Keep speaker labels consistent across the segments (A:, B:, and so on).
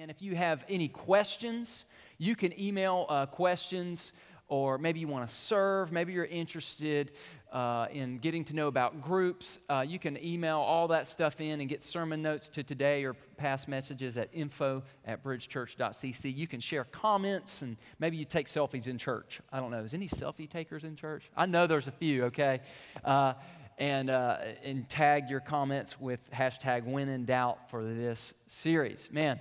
A: And if you have any questions, you can email uh, questions, or maybe you want to serve, maybe you're interested uh, in getting to know about groups. Uh, you can email all that stuff in and get sermon notes to today or past messages at info at bridgechurch.cc. You can share comments and maybe you take selfies in church. I don't know. Is any selfie takers in church? I know there's a few, okay? Uh, and, uh, and tag your comments with hashtag when in doubt for this series. Man,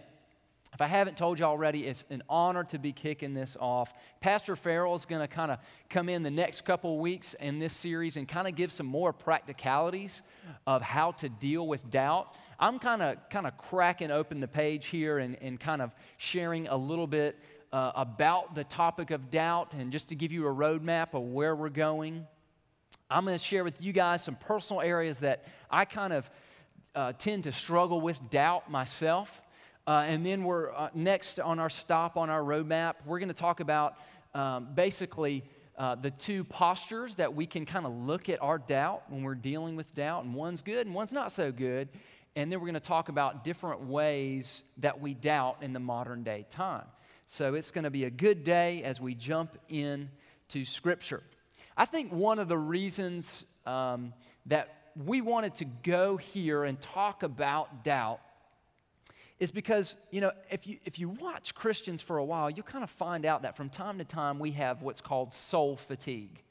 A: if I haven't told you already, it's an honor to be kicking this off. Pastor Farrell is going to kind of come in the next couple weeks in this series and kind of give some more practicalities of how to deal with doubt. I'm kind of kind of cracking open the page here and, and kind of sharing a little bit uh, about the topic of doubt and just to give you a roadmap of where we're going. I'm going to share with you guys some personal areas that I kind of uh, tend to struggle with doubt myself. Uh, and then we're uh, next on our stop on our roadmap, we're going to talk about um, basically uh, the two postures that we can kind of look at our doubt when we're dealing with doubt, and one's good and one's not so good. And then we're going to talk about different ways that we doubt in the modern day time. So it's going to be a good day as we jump in to Scripture. I think one of the reasons um, that we wanted to go here and talk about doubt is because, you know, if you, if you watch Christians for a while, you kind of find out that from time to time we have what's called soul fatigue.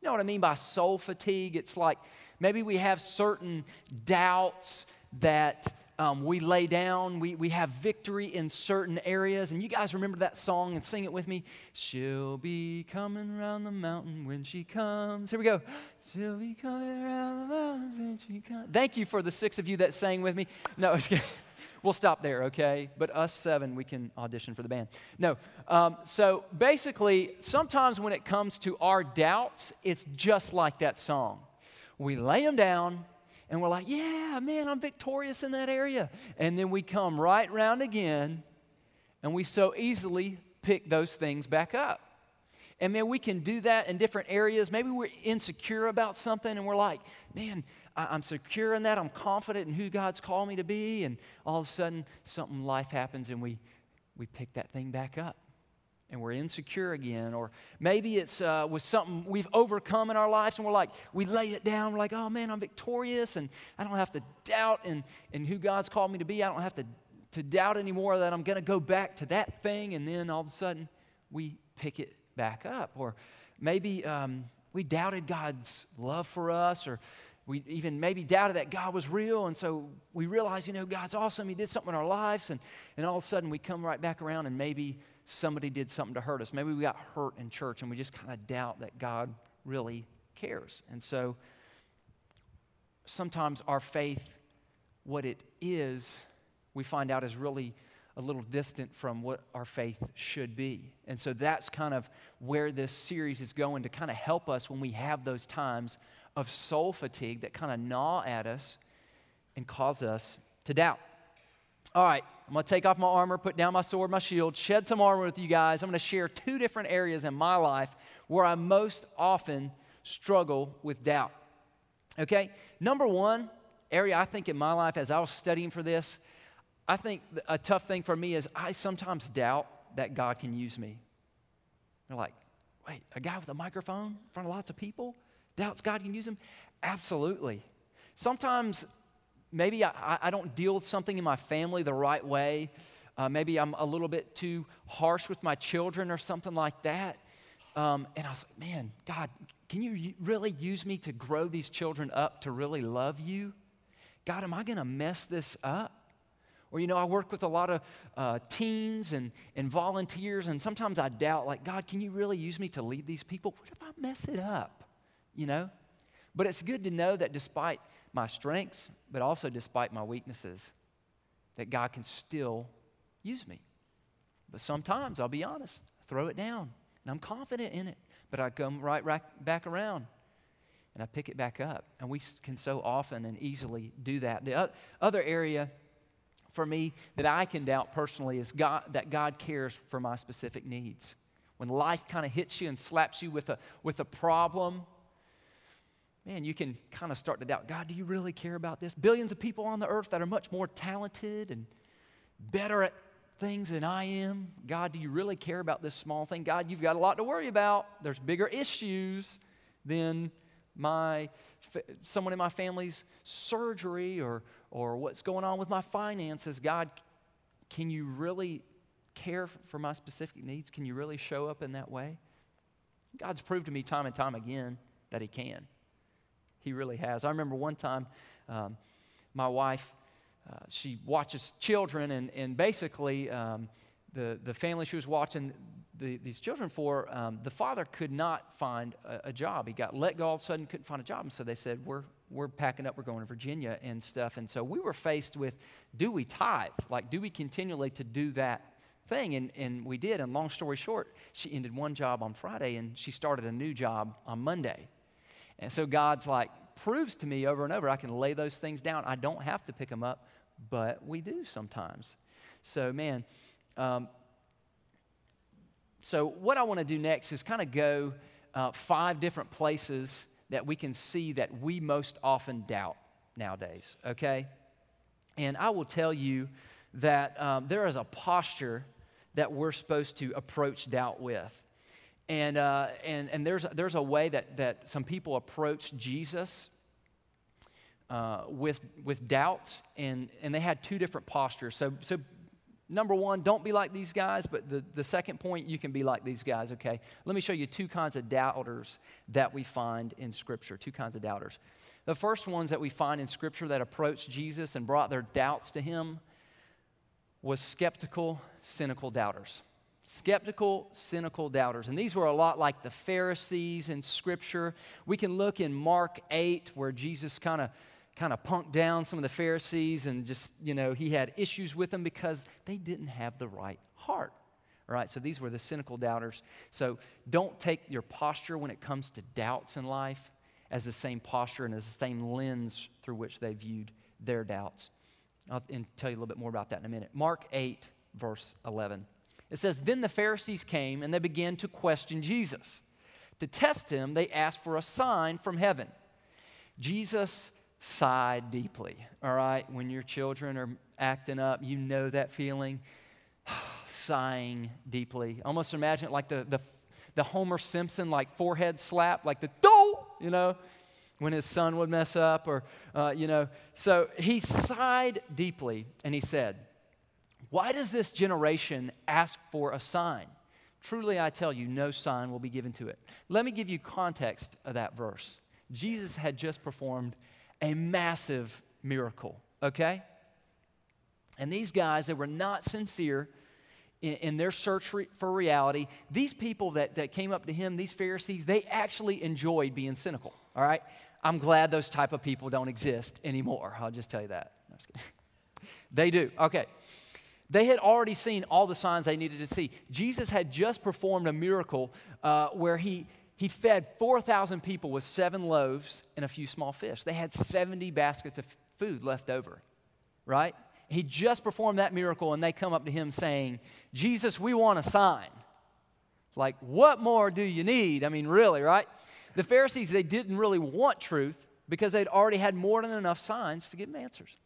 A: You know what I mean by soul fatigue? It's like maybe we have certain doubts that um, we lay down, we, we have victory in certain areas. And you guys remember that song and sing it with me? She'll be coming around the mountain when she comes. Here we go. She'll be coming around the mountain when she comes. Thank you for the six of you that sang with me. No, we'll stop there, okay? But us seven, we can audition for the band. No. Um, so basically, sometimes when it comes to our doubts, it's just like that song. We lay them down and we're like, yeah, man, I'm victorious in that area. And then we come right round again and we so easily pick those things back up. And man, we can do that in different areas. Maybe we're insecure about something and we're like, man, I'm secure in that. I'm confident in who God's called me to be. And all of a sudden, something life happens and we, we pick that thing back up and we're insecure again. Or maybe it's uh, with something we've overcome in our lives and we're like, we lay it down. We're like, oh man, I'm victorious and I don't have to doubt in, in who God's called me to be. I don't have to, to doubt anymore that I'm going to go back to that thing. And then all of a sudden, we pick it back up. Or maybe um, we doubted God's love for us or we even maybe doubted that God was real, and so we realized, you know, God's awesome. He did something in our lives, and, and all of a sudden we come right back around, and maybe somebody did something to hurt us. Maybe we got hurt in church and we just kind of doubt that God really cares. And so sometimes our faith, what it is, we find out is really a little distant from what our faith should be. And so that's kind of where this series is going to kind of help us when we have those times of soul fatigue that kind of gnaw at us and cause us to doubt. All right, I'm going to take off my armor, put down my sword, my shield, shed some armor with you guys. I'm going to share two different areas in my life where I most often struggle with doubt. Okay? Number one area I think in my life as I was studying for this, I think a tough thing for me is I sometimes doubt that God can use me. They're like, wait, a guy with a microphone in front of lots of people doubts God can use them? Absolutely. Sometimes maybe I, I don't deal with something in my family the right way. Uh, maybe I'm a little bit too harsh with my children or something like that. Um, and I was like, man, God, can you really use me to grow these children up to really love you? God, am I going to mess this up? Or, you know, I work with a lot of uh, teens and, and volunteers, and sometimes I doubt, like, God, can you really use me to lead these people? What if I mess it up? You know? But it's good to know that despite my strengths, but also despite my weaknesses, that God can still use me. But sometimes, I'll be honest, I throw it down and I'm confident in it, but I come right, right back around and I pick it back up. And we can so often and easily do that. The other area for me that I can doubt personally is God, that God cares for my specific needs. When life kind of hits you and slaps you with a, with a problem, man, you can kind of start to doubt God, do you really care about this? Billions of people on the earth that are much more talented and better at things than I am? God, do you really care about this small thing? God, you've got a lot to worry about. There's bigger issues than my someone in my family's surgery or or what's going on with my finances. God, can you really care for my specific needs? Can you really show up in that way? God's proved to me time and time again that He can. He really has. I remember one time um, my wife, uh, she watches children, and, and basically, um, the, the family she was watching the, these children for, um, the father could not find a, a, job. He got let go all of a sudden, couldn't find a job. And so they said, We're, we're packing up, we're going to Virginia and stuff. And so we were faced with do we tithe? Like, do we continually to do that thing? And, and we did. And long story short, she ended one job on Friday and she started a new job on Monday. And so God's like, proves to me over and over I can lay those things down. I don't have to pick them up, but we do sometimes. So, man, um, so what I want to do next is kind of go uh, five different places that we can see that we most often doubt nowadays, okay? And I will tell you that um, there is a posture that we're supposed to approach doubt with. And, uh, and, and there's, there's a way that, that some people approach Jesus uh, with, with doubts, and, and they had two different postures. So, so, number one, don't be like these guys, but the, the second point, you can be like these guys, okay? Let me show you two kinds of doubters that we find in Scripture. Two kinds of doubters. The first ones that we find in Scripture that approached Jesus and brought their doubts to him was skeptical, cynical doubters. Skeptical, cynical doubters. And these were a lot like the Pharisees in Scripture. We can look in Mark 8, where Jesus kind of kind of punked down some of the Pharisees and just, you know, he had issues with them because they didn't have the right heart. All right, so these were the cynical doubters. So don't take your posture when it comes to doubts in life as the same posture and as the same lens through which they viewed their doubts. I'll tell you a little bit more about that in a minute. Mark 8, verse 11. It says, Then the Pharisees came and they began to question Jesus. To test him, they asked for a sign from heaven. Jesus sighed deeply, all right? When your children are acting up, you know that feeling. Sighing deeply. Almost imagine it like the, the, the Homer Simpson, like forehead slap, like the do, you know, when his son would mess up, or, uh, you know. So he sighed deeply and he said, Why does this generation ask for a sign? Truly, I tell you, no sign will be given to it. Let me give you context of that verse. Jesus had just performed a massive miracle, okay? And these guys, they were not sincere in, in their search for, for reality. These people that, that came up to him, these Pharisees, they actually enjoyed being cynical, all right? I'm glad those type of people don't exist anymore. I'll just tell you that. they do. Okay. They had already seen all the signs they needed to see. Jesus had just performed a miracle uh, where he, he fed 4,000 people with seven loaves and a few small fish. They had 70 baskets of food left over, right? He just performed that miracle, and they come up to him saying, Jesus, we want a sign. Like, what more do you need? I mean, really, right? The Pharisees, they didn't really want truth because they'd already had more than enough signs to give them answers.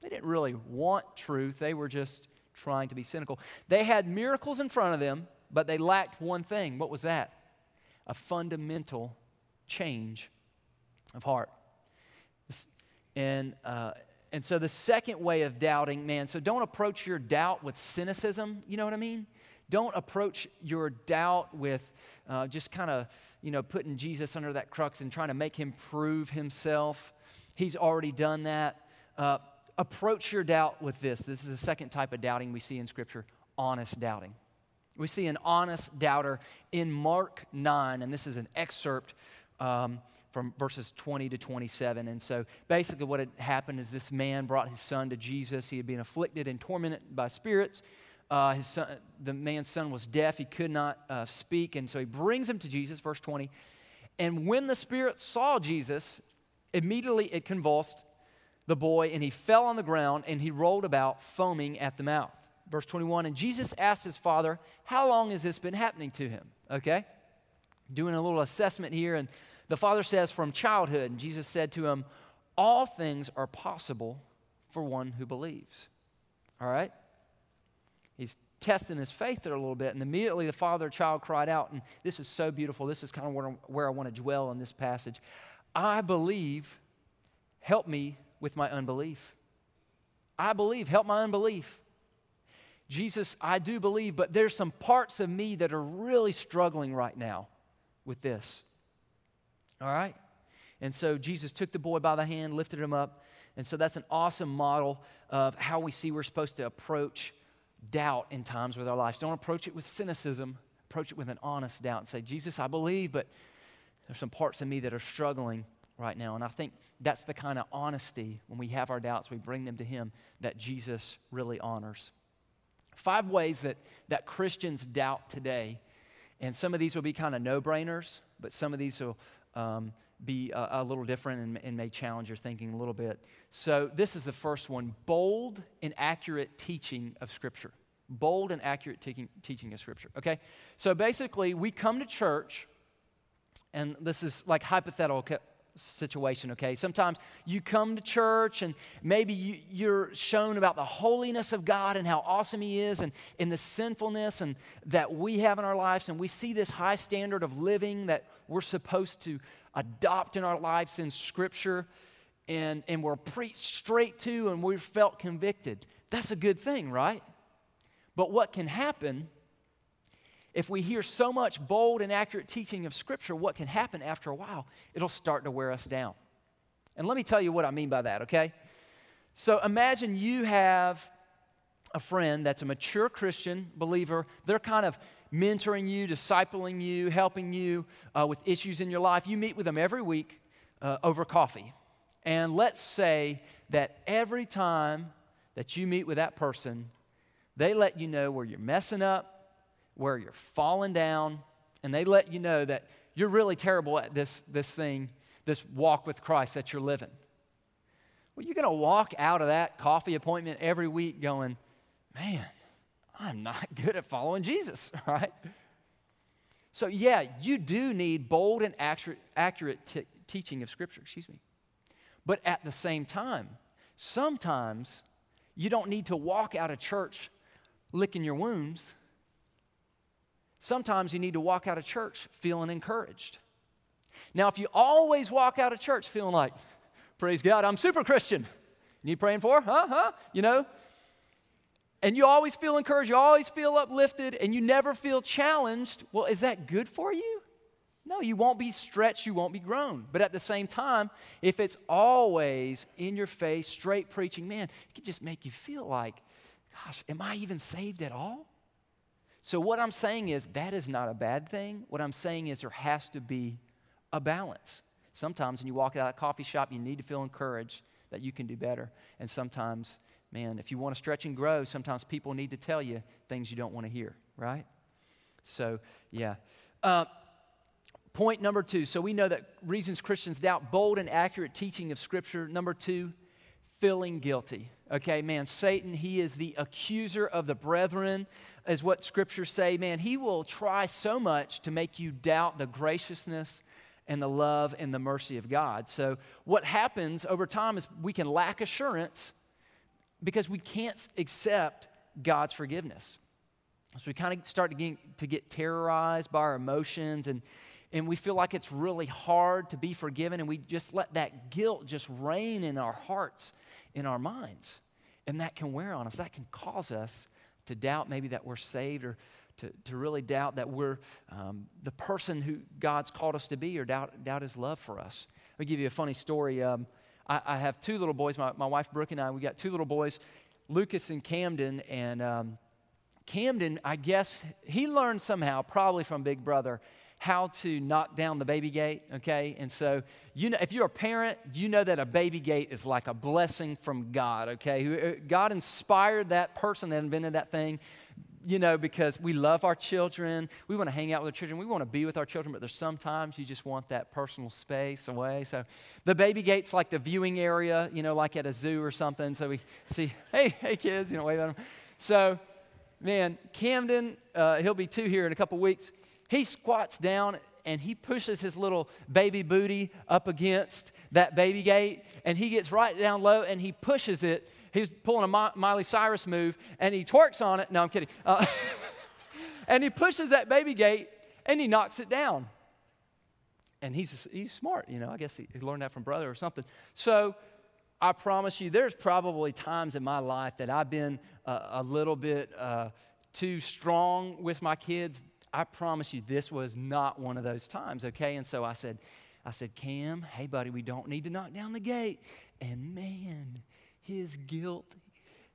A: They didn't really want truth, they were just trying to be cynical. They had miracles in front of them, but they lacked one thing. What was that? a fundamental change of heart. And, uh, and so the second way of doubting, man, so don't approach your doubt with cynicism, you know what I mean? Don't approach your doubt with uh, just kind of, you know, putting Jesus under that crux and trying to make him prove himself. He's already done that. Uh, approach your doubt with this. This is the second type of doubting we see in Scripture honest doubting. We see an honest doubter in Mark 9, and this is an excerpt um, from verses 20 to 27. And so basically, what had happened is this man brought his son to Jesus. He had been afflicted and tormented by spirits. Uh, his son, the man's son was deaf, he could not uh, speak, and so he brings him to Jesus, verse 20. And when the spirit saw Jesus, immediately it convulsed the boy, and he fell on the ground and he rolled about, foaming at the mouth verse 21. And Jesus asked his father, How long has this been happening to him? Okay? Doing a little assessment here. And the father says, From childhood. And Jesus said to him, All things are possible for one who believes. All right? He's testing his faith there a little bit. And immediately the father child cried out, and this is so beautiful. This is kind of where, where I want to dwell in this passage. I believe, help me with my unbelief. I believe, help my unbelief. Jesus, I do believe, but there's some parts of me that are really struggling right now with this. All right? And so Jesus took the boy by the hand, lifted him up. And so that's an awesome model of how we see we're supposed to approach doubt in times with our lives. Don't approach it with cynicism, approach it with an honest doubt and say, Jesus, I believe, but there's some parts of me that are struggling right now. And I think that's the kind of honesty when we have our doubts, we bring them to Him that Jesus really honors. Five ways that, that Christians doubt today. And some of these will be kind of no brainers, but some of these will um, be a, a, little different and, and may challenge your thinking a little bit. So, this is the first one bold and accurate teaching of Scripture. Bold and accurate teaching, teaching of Scripture. Okay? So, basically, we come to church, and this is like hypothetical situation, okay? Sometimes you come to church and maybe you, you're shown about the holiness of God and how awesome He is and, and the sinfulness and that we have in our lives, and we see this high standard of living that we're supposed to adopt in our lives in Scripture, and, and we're preached straight to and we've felt convicted. That's a good thing, right? But what can happen if we hear so much bold and accurate teaching of Scripture, what can happen after a while? It'll start to wear us down. And let me tell you what I mean by that, okay? So imagine you have a friend that's a mature Christian believer. They're kind of mentoring you, discipling you, helping you uh, with issues in your life. You meet with them every week uh, over coffee. And let's say that every time that you meet with that person, they let you know where you're messing up, where you're falling down, and they let you know that you're really terrible at this, this thing, this walk with Christ that you're living. Well, you're going to walk out of that coffee appointment every week going, man, I'm not good at following Jesus, right? So, yeah, you do need bold and accurate, t- teaching of Scripture, excuse me. But at the same time, sometimes you don't need to walk out of church licking your wounds. Sometimes you need to walk out of church feeling encouraged. Now, if you always walk out of church feeling like, praise God, I'm super Christian, you need praying for? Huh? Huh? You know? And you always feel encouraged, you always feel uplifted, and you never feel challenged. Well, is that good for you? No, you won't be stretched, you won't be grown. But at the same time, if it's always in your face, straight preaching, man, it can just make you feel like, gosh, am I even saved at all? So, what I'm saying is that is not a bad thing. What I'm saying is there has to be a balance. Sometimes when you walk out of a coffee shop, you need to feel encouraged that you can do better. And sometimes, man, if you want to stretch and grow, sometimes people need to tell you things you don't want to hear, right? So, yeah. Uh, point number two. So, we know that reasons Christians doubt bold and accurate teaching of Scripture. Number two, feeling guilty. Okay, man, Satan, he is the accuser of the brethren, is what scriptures say. Man, he will try so much to make you doubt the graciousness and the love and the mercy of God. So, what happens over time is we can lack assurance because we can't accept God's forgiveness. So, we kind of start to get, to get terrorized by our emotions and and we feel like it's really hard to be forgiven, and we just let that guilt just reign in our hearts in our minds. And that can wear on us. That can cause us to doubt maybe that we're saved or to, to really doubt that we're um, the person who God's called us to be or doubt, doubt his love for us. Let me give you a funny story. Um, I, I, have two little boys, my, my wife Brooke and I, we got two little boys, Lucas and Camden. And um, Camden, I guess, he learned somehow, probably from Big Brother, how to knock down the baby gate, okay? And so, you know, if you're a parent, you know that a baby gate is like a blessing from God, okay? Uh, God inspired that person that invented that thing, you know, because we love our children. We want to hang out with our children. We want to be with our children, but there's sometimes you just want that personal space away. So the baby gate's like the viewing area, you know, like at a zoo or something. So we see, hey, hey, kids, you know, wave at them. So, man, Camden, uh, he'll be two here in a couple weeks he squats down and he pushes his little baby booty up against that baby gate and he gets right down low and he pushes it He's pulling a Miley Cyrus move and he twerks on it. No, I'm kidding. Uh, and he pushes that baby gate and he knocks it down. And he's, he's smart, you know. I guess he, he learned that from brother or something. So I promise you, there's probably times in my life that I've been uh, a little bit uh, too strong with my kids. I promise you, this was not one of those times, okay? And so I said, I said, Cam, hey, buddy, we don't need to knock down the gate. And man, his guilt,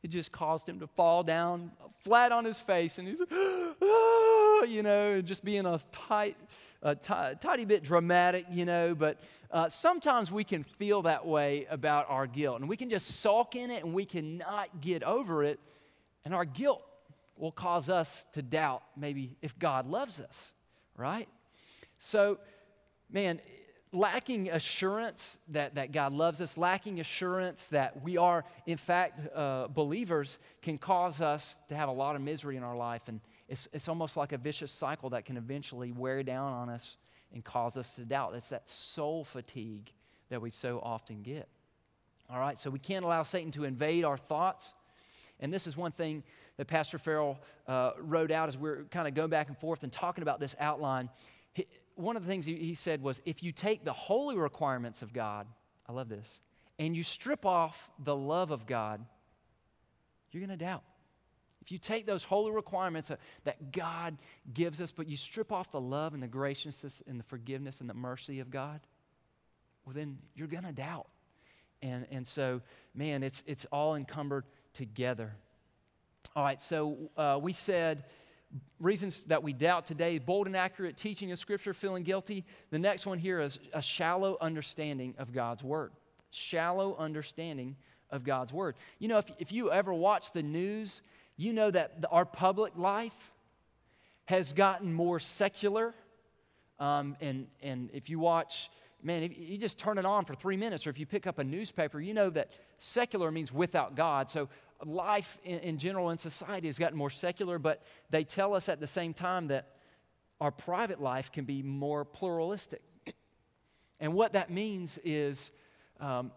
A: it just caused him to fall down flat on his face. And he's, ah, you know, just being a tight, a t- tiny bit dramatic, you know. But uh, sometimes we can feel that way about our guilt. And we can just sulk in it and we cannot get over it. And our guilt will cause us to doubt maybe if God loves us, right? So, man, lacking assurance that, that God loves us, lacking assurance that we are, in fact, uh, believers, can cause us to have a lot of misery in our life. And it's, it's almost like a vicious cycle that can eventually wear down on us and cause us to doubt. It's that soul fatigue that we so often get. All right, so we can't allow Satan to invade our thoughts. And this is one thing that Pastor Farrell uh, wrote out as we are kind of going back and forth and talking about this outline one of the things he, he said was if you take the holy requirements of God, I love this, and you strip off the love of God, you're going to doubt. If you take those holy requirements that God gives us, but you strip off the love and the graciousness and the forgiveness and the mercy of God, well, then you're going to doubt. And, and so, man, it's, it's all encumbered together. All right, so uh, we said reasons that we doubt today bold and accurate teaching of Scripture, feeling guilty. The next one here is a shallow understanding of God's Word. Shallow understanding of God's Word. You know, if, if you ever watch the news, you know that the, our public life has gotten more secular. Um, and, and if you watch, man, if you just turn it on for three minutes, or if you pick up a newspaper, you know that secular means without God. So life in, in general in society has gotten more secular, but they tell us at the same time that our private life can be more pluralistic. And what that means is, um,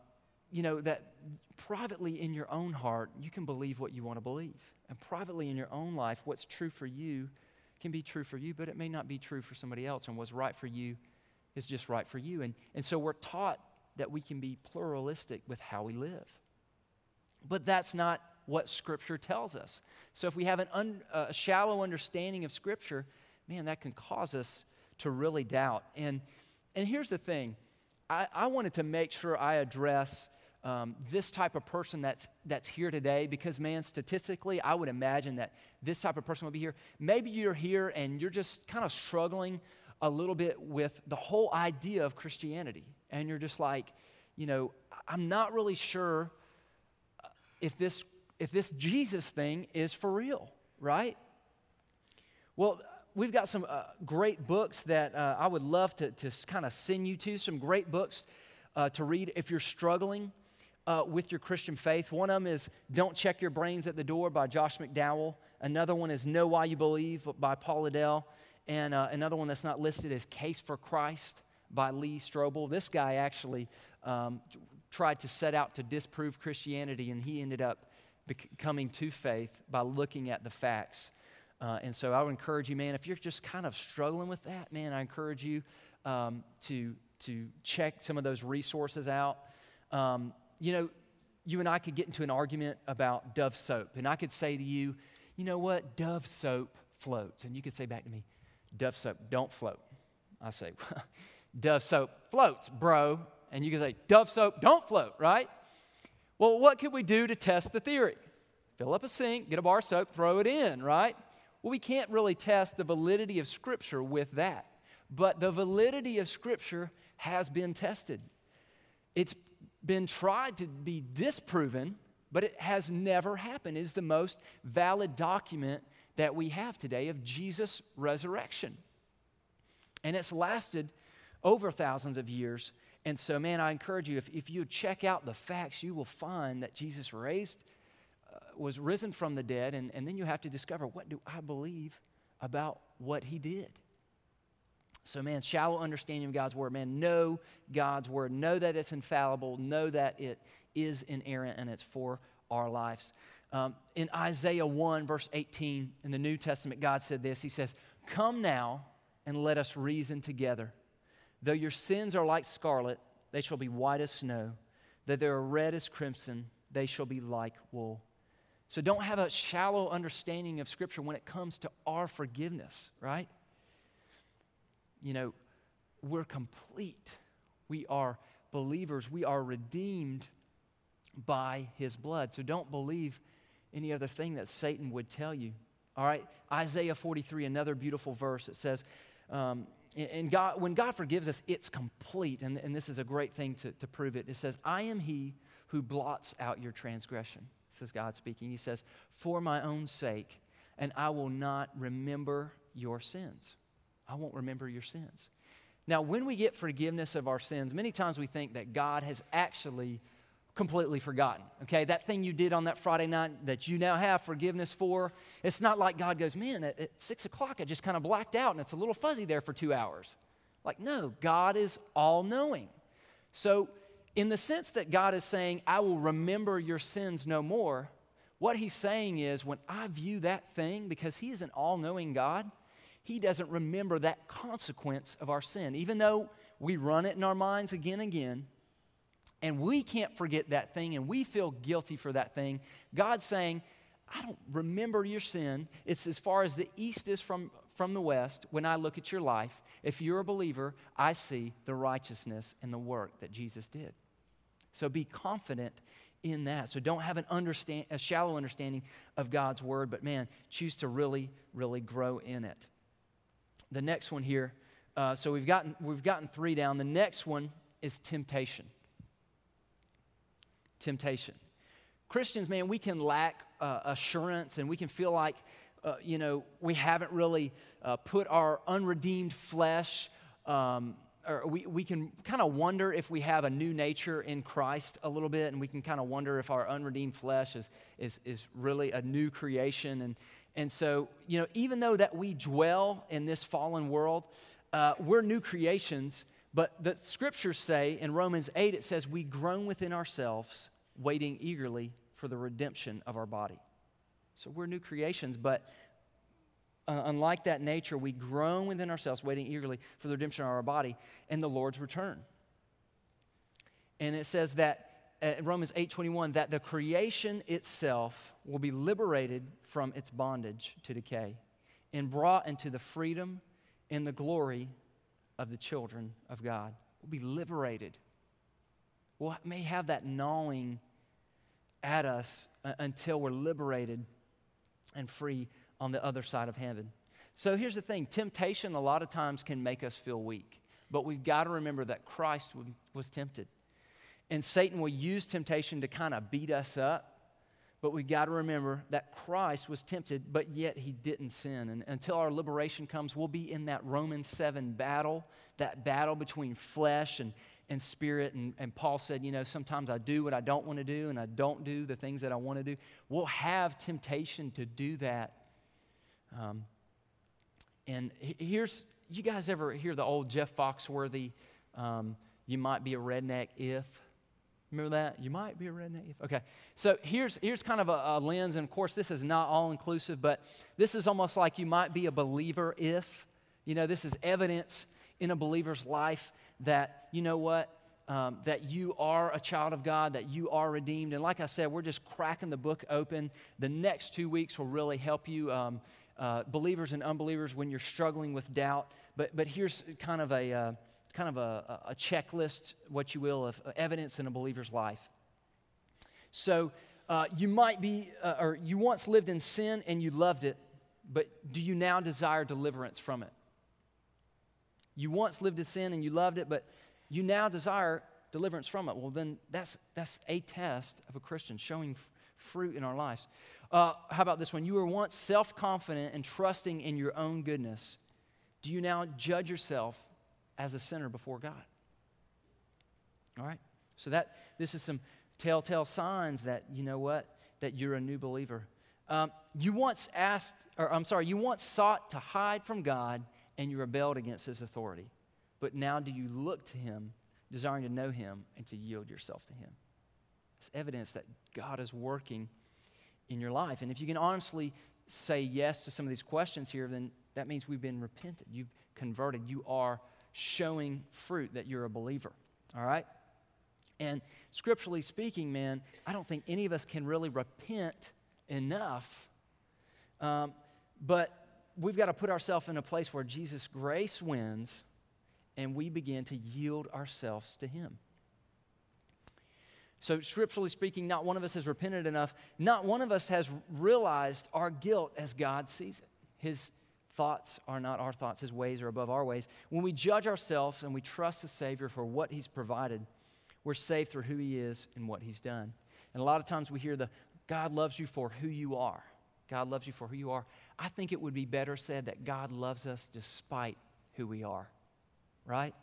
A: you know, that privately in your own heart, you can believe what you want to believe. And privately in your own life, what's true for you can be true for you, but it may not be true for somebody else. And what's right for you is just right for you. And, and so we're taught that we can be pluralistic with how we live. But that's not what Scripture tells us. So if we have an un, a shallow understanding of Scripture, man, that can cause us to really doubt. And, and here's the thing I, I wanted to make sure I address um, this type of person that's, that's here today because, man, statistically, I would imagine that this type of person would be here. Maybe you're here and you're just kind of struggling a little bit with the whole idea of Christianity. And you're just like, you know, I'm not really sure if this if this Jesus thing is for real, right? Well, we've got some uh, great books that uh, I would love to, to kind of send you to, some great books uh, to read if you're struggling uh, with your Christian faith. One of them is Don't Check Your Brains at the Door by Josh McDowell. Another one is Know Why You Believe by Paul Little. And uh, another one that's not listed is Case for Christ by Lee Strobel. This guy actually um, tried to set out to disprove Christianity, and he ended up coming to faith by looking at the facts. Uh, and so I would encourage you, man, if you're just kind of struggling with that, man, I encourage you um, to, to check some of those resources out. Um, you know, you and I could get into an argument about Dove soap, and I could say to you, you know what? Dove soap floats. And you could say back to me, Dove soap don't float. I say, Dove soap floats, bro. And you can say, Dove soap don't float, right? Well, what could we do to test the theory? Fill up a sink, get a bar soap, throw it in, right? Well, we can't really test the validity of Scripture with that. But the validity of Scripture has been tested. It's been tried to be disproven, but it has never happened. It is the most valid document that we have today of Jesus' resurrection. And it's lasted over thousands of years and so, man, I encourage you, if, if you check out the facts, you will find that Jesus raised, uh, was risen from the dead, and, and then you have to discover what do I believe about what he did. So, man, shallow understanding of God's word, man, know God's word, know that it's infallible, know that it is inerrant and it's for our lives. Um, in Isaiah 1, verse 18, in the New Testament, God said this He says, Come now and let us reason together. Though your sins are like scarlet, they shall be white as snow. Though they are red as crimson, they shall be like wool. So don't have a shallow understanding of Scripture when it comes to our forgiveness, right? You know, we're complete. We are believers. We are redeemed by His blood. So don't believe any other thing that Satan would tell you. All right, Isaiah 43, another beautiful verse. It says, um, and God, when God forgives us, it's complete. And, and this is a great thing to, to prove it. It says, I am He who blots out your transgression. Is God speaking. He says, For my own sake, and I will not remember your sins. I won't remember your sins. Now, when we get forgiveness of our sins, many times we think that God has actually completely forgotten. Okay, that thing you did on that Friday night that you now have forgiveness for, it's not like God goes, man, at, at six o'clock I just kind of blacked out and it's a little fuzzy there for two hours. Like, no, God is all knowing. So, in the sense that God is saying, I will remember your sins no more, what he's saying is, when I view that thing, because he is an all knowing God, he doesn't remember that consequence of our sin. Even though we run it in our minds again and again, and we can't forget that thing and we feel guilty for that thing, God's saying, I don't remember your sin. It's as far as the east is from, from the west. When I look at your life, if you're a believer, I see the righteousness and the work that Jesus did. So be confident in that. So don't have an understand, a shallow understanding of God's word, but man, choose to really, really grow in it. The next one here, uh, so we've gotten, we've gotten three down. The next one is temptation temptation. Christians, man, we can lack uh, assurance and we can feel like, uh, you know, we haven't really uh, put our unredeemed flesh, um, or we, we can kind of wonder if we have a new nature in Christ a little bit, and we can kind of wonder if our unredeemed flesh is, is, is really a new creation. And, and so, you know, even though that we dwell in this fallen world, uh, we're new creations but the scriptures say in Romans 8, it says, We groan within ourselves, waiting eagerly for the redemption of our body. So we're new creations, but uh, unlike that nature, we groan within ourselves, waiting eagerly for the redemption of our body and the Lord's return. And it says that uh, Romans 8:21 that the creation itself will be liberated from its bondage to decay and brought into the freedom and the glory of the children of God. We'll be liberated. We we'll, may have that gnawing at us uh, until we're liberated and free on the other side of heaven. So here's the thing temptation a lot of times can make us feel weak, but we've got to remember that Christ was tempted. And Satan will use temptation to kind of beat us up but we got to remember that Christ was tempted, but yet he didn't sin. And until our liberation comes, we'll be in that Romans 7 battle, that battle between flesh and, and spirit. And, and Paul said, you know, sometimes I do what I don't want to do, and I don't do the things that I want to do. We'll have temptation to do that. Um, and here's, you guys ever hear the old Jeff Foxworthy, um, you might be a redneck if? Remember that? You might be a redneck. Okay. So here's, here's kind of a, a lens, and of course, this is not all inclusive, but this is almost like you might be a believer if. You know, this is evidence in a believer's life that, you know what? Um, that you are a child of God, that you are redeemed. And like I said, we're just cracking the book open. The next two weeks will really help you, um, uh, believers and unbelievers, when you're struggling with doubt. But, but here's kind of a. Uh, kind of a, a checklist, what you will, of evidence in a believer's life. So uh, you might be, uh, or you once lived in sin and you loved it, but do you now desire deliverance from it? You once lived in sin and you loved it, but you now desire deliverance from it. Well, then that's, that's a test of a Christian, showing f- fruit in our lives. Uh, how about this one? You were once self confident and trusting in your own goodness. Do you now judge yourself as a sinner before God. All right? So that this is some telltale signs that you know what that you're a new believer. Um, you once asked, or I'm sorry, you once sought to hide from God and you rebelled against His authority, but now do you look to Him, desiring to know Him and to yield yourself to Him? It's evidence that God is working in your life. And if you can honestly say yes to some of these questions here, then that means we've been repented. You've converted. You are showing fruit that you're a believer. All right? And scripturally speaking, man, I don't think any of us can really repent enough. Um, but we've got to put ourselves in a place where Jesus' grace wins and we begin to yield ourselves to Him. So, scripturally speaking, not one of us has repented enough. Not one of us has realized our guilt as God sees it. His thoughts are not our thoughts, His ways are above our ways. When we judge ourselves and we trust the Savior for what He's provided, we're saved through who He is and what He's done. And a lot of times we hear the God loves you for who you are. God loves you for who you are. I think it would be better said that God loves us despite who we are, right?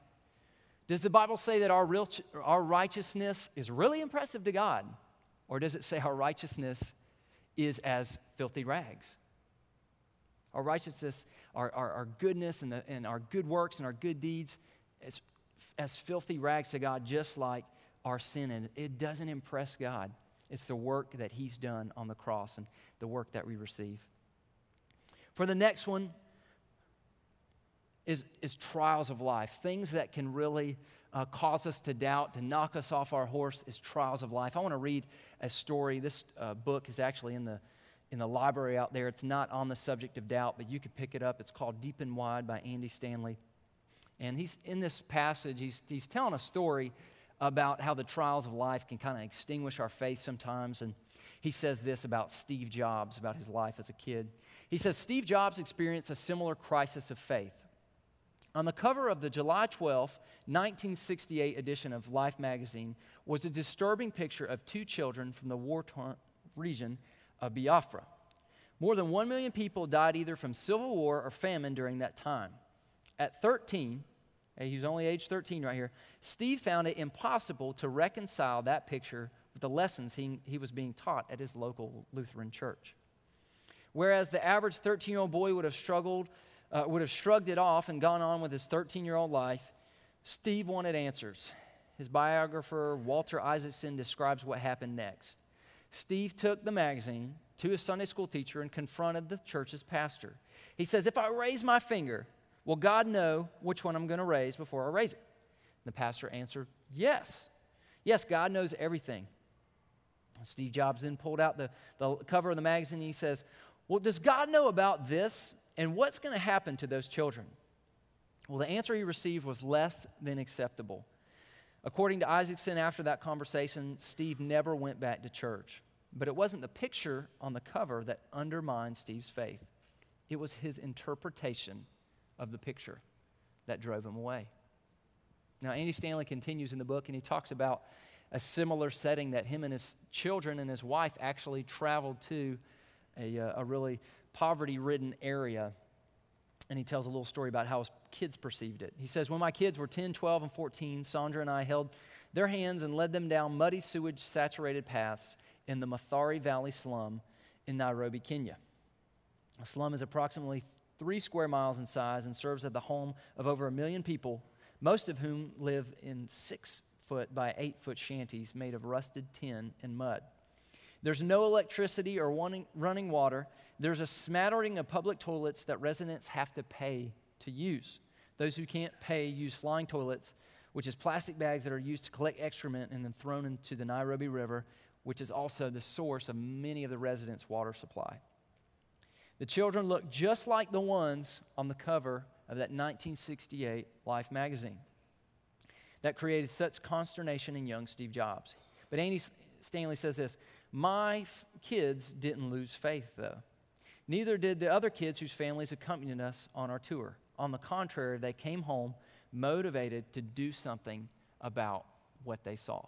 A: Does the Bible say that our, real, our righteousness is really impressive to God? Or does it say our righteousness is as filthy rags? Our righteousness, our, our, our goodness, and, the, and our good works and our good deeds, it's as filthy rags to God, just like our sin. And it doesn't impress God. It's the work that He's done on the cross and the work that we receive. For the next one is, is trials of life, things that can really uh, cause us to doubt, to knock us off our horse, is trials of life. I want to read a story. This uh, book is actually in the, in the library out there. It's not on the subject of doubt, but you could pick it up. It's called Deep and Wide by Andy Stanley. And he's in this passage, he's, he's telling a story about how the trials of life can kind of extinguish our faith sometimes. And he says this about Steve Jobs, about his life as a kid. He says, Steve Jobs experienced a similar crisis of faith. On the cover of the July 12, 1968 edition of Life magazine was a disturbing picture of two children from the war torn region of Biafra. More than 1 million people died either from civil war or famine during that time. At 13, he was only age 13 right here. Steve found it impossible to reconcile that picture with the lessons he, he was being taught at his local Lutheran church. Whereas the average 13 year old boy would have struggled, uh, would have shrugged it off and gone on with his 13 year old life, Steve wanted answers. His biographer, Walter Isaacson, describes what happened next. Steve took the magazine to his Sunday school teacher and confronted the church's pastor. He says, If I raise my finger, Will God know which one I'm going to raise before I raise it? The pastor answered, Yes. Yes, God knows everything. Steve Jobs then pulled out the, the cover of the magazine and he says, Well, does God know about this? And what's going to happen to those children? Well, the answer he received was less than acceptable. According to Isaacson, after that conversation, Steve never went back to church. But it wasn't the picture on the cover that undermined Steve's faith, it was his interpretation of the picture that drove him away. Now, Andy Stanley continues in the book and he talks about a similar setting that him and his children and his wife actually traveled to a, uh, a really poverty ridden area. And he tells a little story about how his kids perceived it. He says, When my kids were 10, 12, and 14, Sandra and I held their hands and led them down muddy sewage saturated paths in the Mathare Valley slum in Nairobi, Kenya. A slum is approximately three square miles in size and serves as the home of over a million people, most of whom live in six foot by eight foot shanties made of rusted tin and mud. There's no electricity or running water. There's a smattering of public toilets that residents have to pay to use. Those who can't pay use flying toilets, which is plastic bags that are used to collect excrement and then thrown into the Nairobi River, which is also the source of many of the residents' water supply. The children look just like the ones on the cover of that 1968 Life magazine. That created such consternation in young Steve Jobs. But Andy Stanley says this My kids didn't lose faith, though. Neither did the other kids whose families accompanied us on our tour. On the contrary, they came home motivated to do something about what they saw.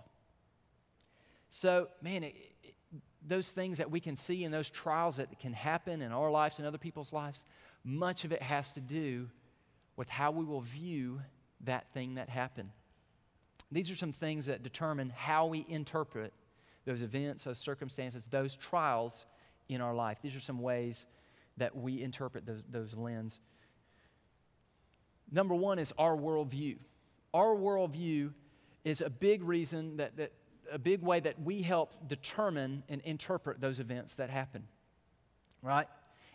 A: So, man, it, those things that we can see and those trials that can happen in our lives and other people's lives, much of it has to do with how we will view that thing that happened. These are some things that determine how we interpret those events, those circumstances, those trials in our life. These are some ways that we interpret those, those lens. Number one is our worldview. Our worldview is a big reason that, that a big way that we help determine and interpret those events that happen, right?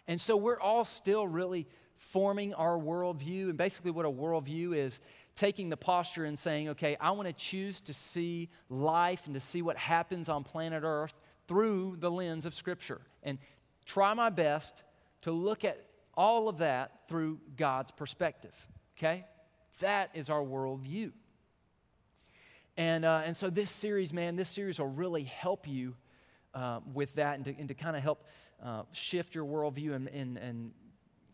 A: And so we're all still really forming our worldview. And basically, what a worldview is taking the posture and saying, okay, I want to choose to see life and to see what happens on planet Earth through the lens of Scripture and try my best to look at all of that through God's perspective, okay? That is our worldview. And, uh, and so, this series, man, this series will really help you uh, with that and to, and to kind of help uh, shift your worldview and, and, and,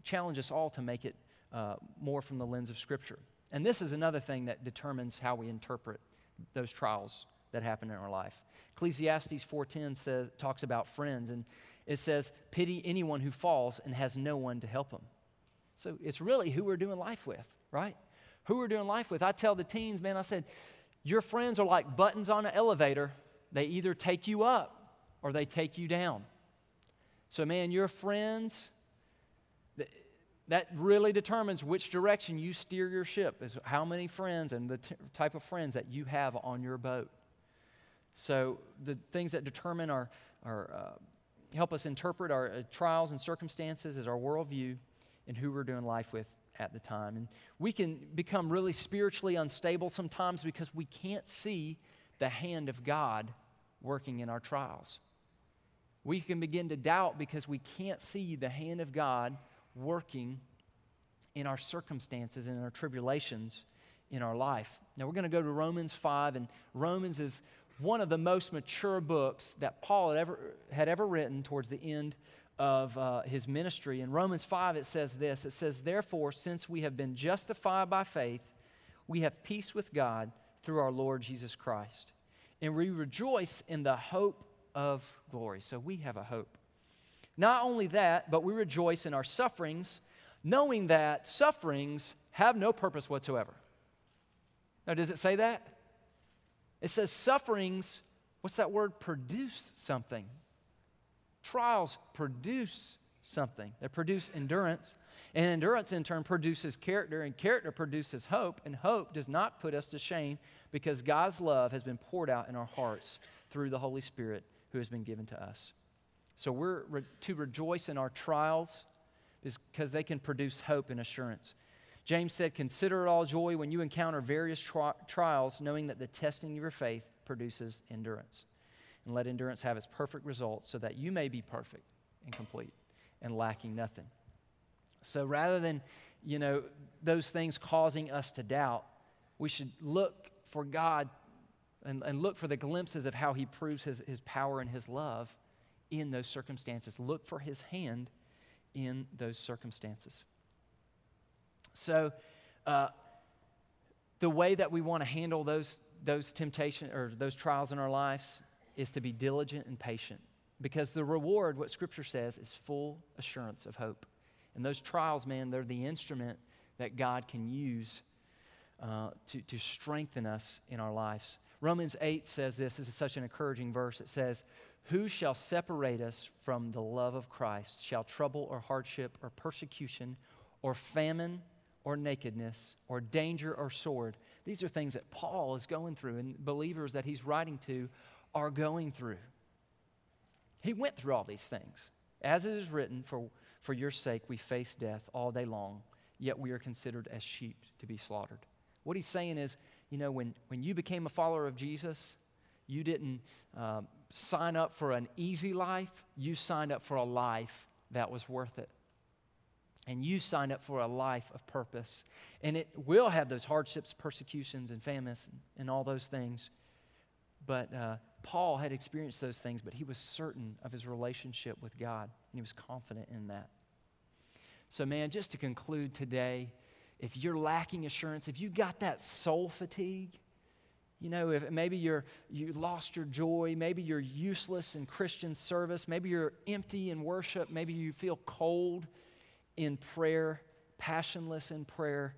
A: challenge us all to make it uh, more from the lens of Scripture. And this is another thing that determines how we interpret those trials that happen in our life. Ecclesiastes 4:10 says talks about friends and it says pity anyone who falls and has no one to help them. So it's really who we're doing life with, right? Who we're doing life with. I tell the teens, man, I said, your friends are like buttons on an elevator. They either take you up or they take you down. So, man, your friends, that really determines which direction you steer your ship, is how many friends and the t- type of friends that you have on your boat. So, the things that determine our, our uh, help us interpret our uh, trials and circumstances is our worldview and who we're doing life with at the time. And we can become really spiritually unstable sometimes because we can't see the hand of God working in our trials. We can begin to doubt because we can't see the hand of God working in our circumstances and in our tribulations in our life. Now, we're going to go to Romans 5, and Romans is one of the most mature books that Paul had ever, had ever written towards the end of uh, his ministry. In Romans 5, it says this It says, Therefore, since we have been justified by faith, we have peace with God through our Lord Jesus Christ. And we rejoice in the hope of glory. So we have a hope. Not only that, but we rejoice in our sufferings, knowing that sufferings have no purpose whatsoever. Now, does it say that? It says sufferings, what's that word? Produce something. Trials produce something. They produce endurance. And endurance, in turn, produces character, and character produces hope. And hope does not put us to shame because God's love has been poured out in our hearts through the Holy Spirit who has been given to us. So we're re- to rejoice in our trials because they can produce hope and assurance. James said, Consider it all joy when you encounter various tri- trials, knowing that the testing of your faith produces endurance. And let endurance have its perfect result so that you may be perfect and complete and lacking nothing. So rather than, you know, those things causing us to doubt, we should look for God and, and look for the glimpses of how he proves his, his power and his love in those circumstances. Look for his hand in those circumstances. So, uh, the way that we want to handle those, those temptations or those trials in our lives is to be diligent and patient because the reward, what Scripture says, is full assurance of hope. And those trials, man, they're the instrument that God can use uh, to, to strengthen us in our lives. Romans 8 says this. This is such an encouraging verse. It says, Who shall separate us from the love of Christ? Shall trouble or hardship or persecution or famine or nakedness or danger or sword? These are things that Paul is going through and believers that he's writing to are going through. He went through all these things. As it is written, for, for your sake we face death all day long, yet we are considered as sheep to be slaughtered. What he's saying is, you know, when, when you became a follower of Jesus, you didn't um, sign up for an easy life, you signed up for a life that was worth it. And you signed up for a life of purpose. And it will have those hardships, persecutions, and famines, and, and all those things. But uh, Paul had experienced those things, but he was certain of his relationship with God, and he was confident in that. So, man, just to conclude today, if you're lacking assurance, if you've got that soul fatigue, you know, if maybe you're you lost your joy, maybe you're useless in Christian service, maybe you're empty in worship, maybe you feel cold in prayer, passionless in prayer,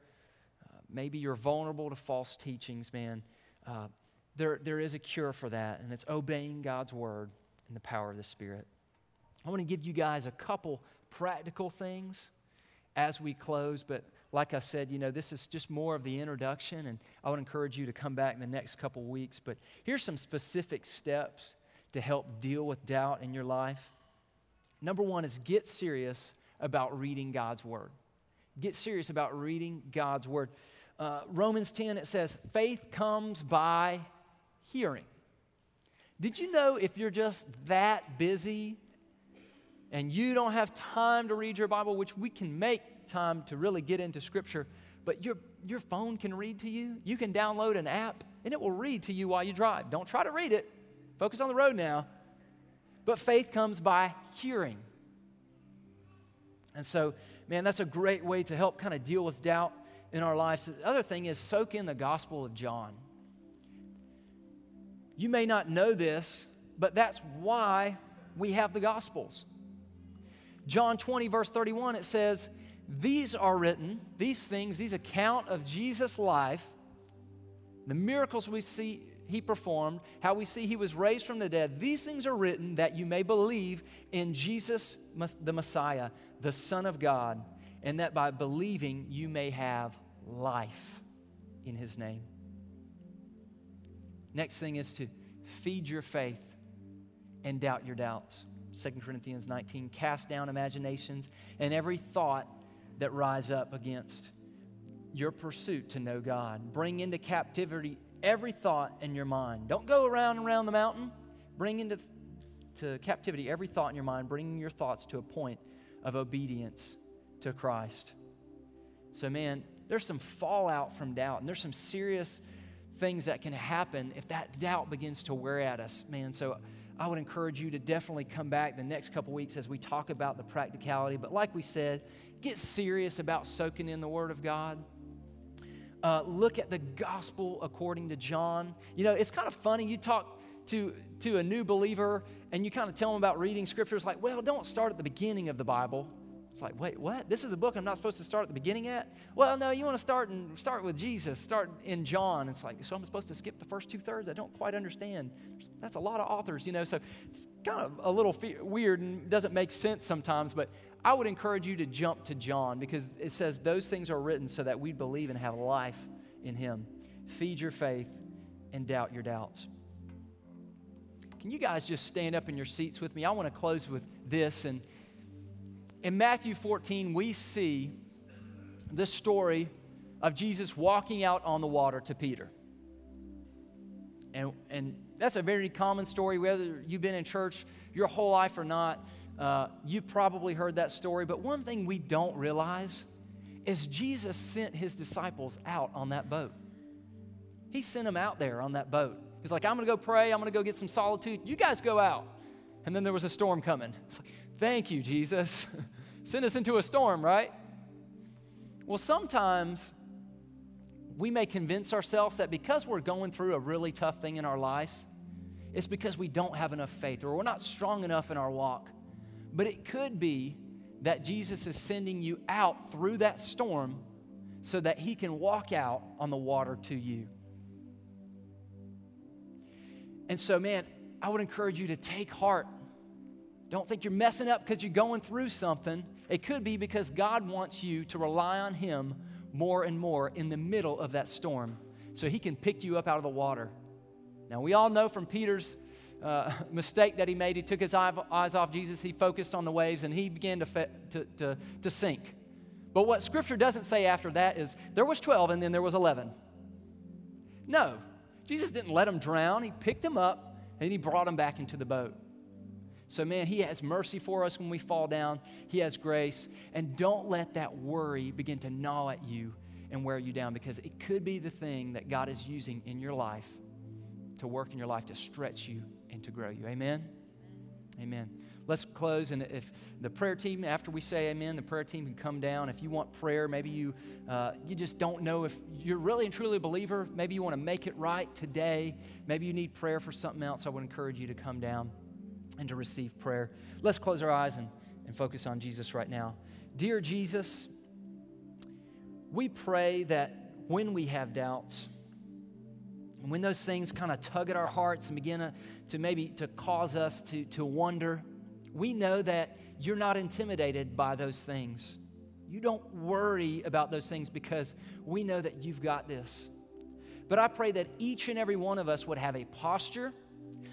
A: uh, maybe you're vulnerable to false teachings, man. Uh, there, there is a cure for that, and it's obeying God's word and the power of the Spirit. I want to give you guys a couple practical things as we close, but like I said, you know, this is just more of the introduction, and I would encourage you to come back in the next couple weeks. But here's some specific steps to help deal with doubt in your life. Number one is get serious about reading God's Word. Get serious about reading God's Word. Uh, Romans 10, it says, faith comes by hearing. Did you know if you're just that busy and you don't have time to read your Bible, which we can make time to really get into Scripture, but your, your phone can read to you. You can download an app and it will read to you while you drive. Don't try to read it, focus on the road now. But faith comes by hearing. And so, man, that's a great way to help kind of deal with doubt in our lives. The other thing is soak in the Gospel of John. You may not know this, but that's why we have the Gospels. John 20, verse 31, it says, these are written, these things, these account of Jesus' life, the miracles we see he performed, how we see he was raised from the dead, these things are written that you may believe in Jesus, the Messiah, the Son of God, and that by believing you may have life in his name. Next thing is to feed your faith and doubt your doubts. 2 Corinthians 19, cast down imaginations and every thought that rise up against your pursuit to know God. Bring into captivity every thought in your mind. Don't go around and around the mountain. Bring into to captivity every thought in your mind, bringing your thoughts to a point of obedience to Christ. So, man, there's some fallout from doubt, and there's some serious things that can happen if that doubt begins to wear at us, man. So, I would encourage you to definitely come back the next couple weeks as we talk about the practicality. But, like we said, Get serious about soaking in the Word of God. Uh, look at the gospel according to John. You know, it's kind of funny. You talk to, to a new believer and you kind of tell them about reading scriptures, like, well, don't start at the beginning of the Bible. It's like, wait, what? This is a book I'm not supposed to start at the beginning at? Well, no, you want to start and start with Jesus. Start in John. It's like, so I'm supposed to skip the first two thirds? I don't quite understand. That's a lot of authors, you know. So it's kind of a little fe- weird and doesn't make sense sometimes. But I would encourage you to jump to John because it says those things are written so that we believe and have life in Him. Feed your faith and doubt your doubts. Can you guys just stand up in your seats with me? I want to close with this and in Matthew 14, we see the story of Jesus walking out on the water to Peter. And, and that's a very common story, whether you've been in church your whole life or not. Uh, you've probably heard that story. But one thing we don't realize is Jesus sent his disciples out on that boat. He sent them out there on that boat. He's like, I'm going to go pray. I'm going to go get some solitude. You guys go out. And then there was a storm coming. It's like, Thank you, Jesus. Send us into a storm, right? Well, sometimes we may convince ourselves that because we're going through a really tough thing in our lives, it's because we don't have enough faith or we're not strong enough in our walk. But it could be that Jesus is sending you out through that storm so that he can walk out on the water to you. And so, man, I would encourage you to take heart don't think you're messing up because you're going through something. It could be because God wants you to rely on Him more and more in the middle of that storm so He can pick you up out of the water. Now, we all know from Peter's uh, mistake that he made, he took his eyes off Jesus, he focused on the waves, and he began to, fe- to, to, to sink. But what Scripture doesn't say after that is there was 12 and then there was 11. No, Jesus didn't let him drown. He picked him up and he brought him back into the boat. So, man, He has mercy for us when we fall down. He has grace. And don't let that worry begin to gnaw at you and wear you down because it could be the thing that God is using in your life to work in your life to stretch you and to grow you. Amen? Amen. Let's close. And if the prayer team, after we say amen, the prayer team can come down. If you want prayer, maybe you, uh, you just don't know if you're really and truly a believer. Maybe you want to make it right today. Maybe you need prayer for something else. I would encourage you to come down and to receive prayer. Let's close our eyes and, and focus on Jesus right now. Dear Jesus, we pray that when we have doubts, and when those things kind of tug at our hearts and begin to, to maybe to cause us to, to wonder, we know that you're not intimidated by those things. You don't worry about those things because we know that you've got this. But I pray that each and every one of us would have a posture,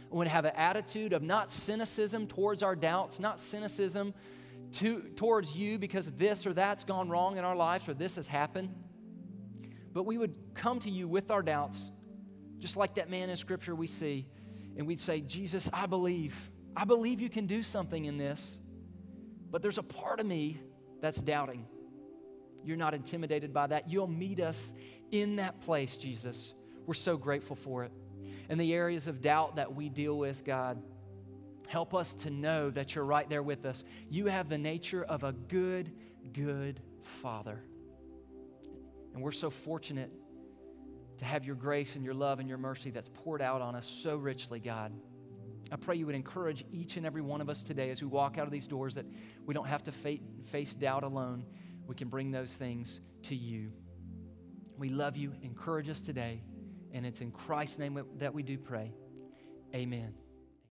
A: would have an attitude of not cynicism towards our doubts, not cynicism to, towards you because this or that's gone wrong in our lives or this has happened. But we would come to you with our doubts, just like that man in Scripture we see, and we'd say, Jesus, I believe. I believe you can do something in this, but there's a part of me that's doubting. You're not intimidated by that. You'll meet us in that place, Jesus. We're so grateful for it. And the areas of doubt that we deal with, God, help us to know that you're right there with us. You have the nature of a good, good Father. And we're so fortunate to have your grace and your love and your mercy that's poured out on us so richly, God. I pray you would encourage each and every one of us today as we walk out of these doors that we don't have to face doubt alone. We can bring those things to you. We love you. Encourage us today. And it's in Christ's name that we do pray. Amen.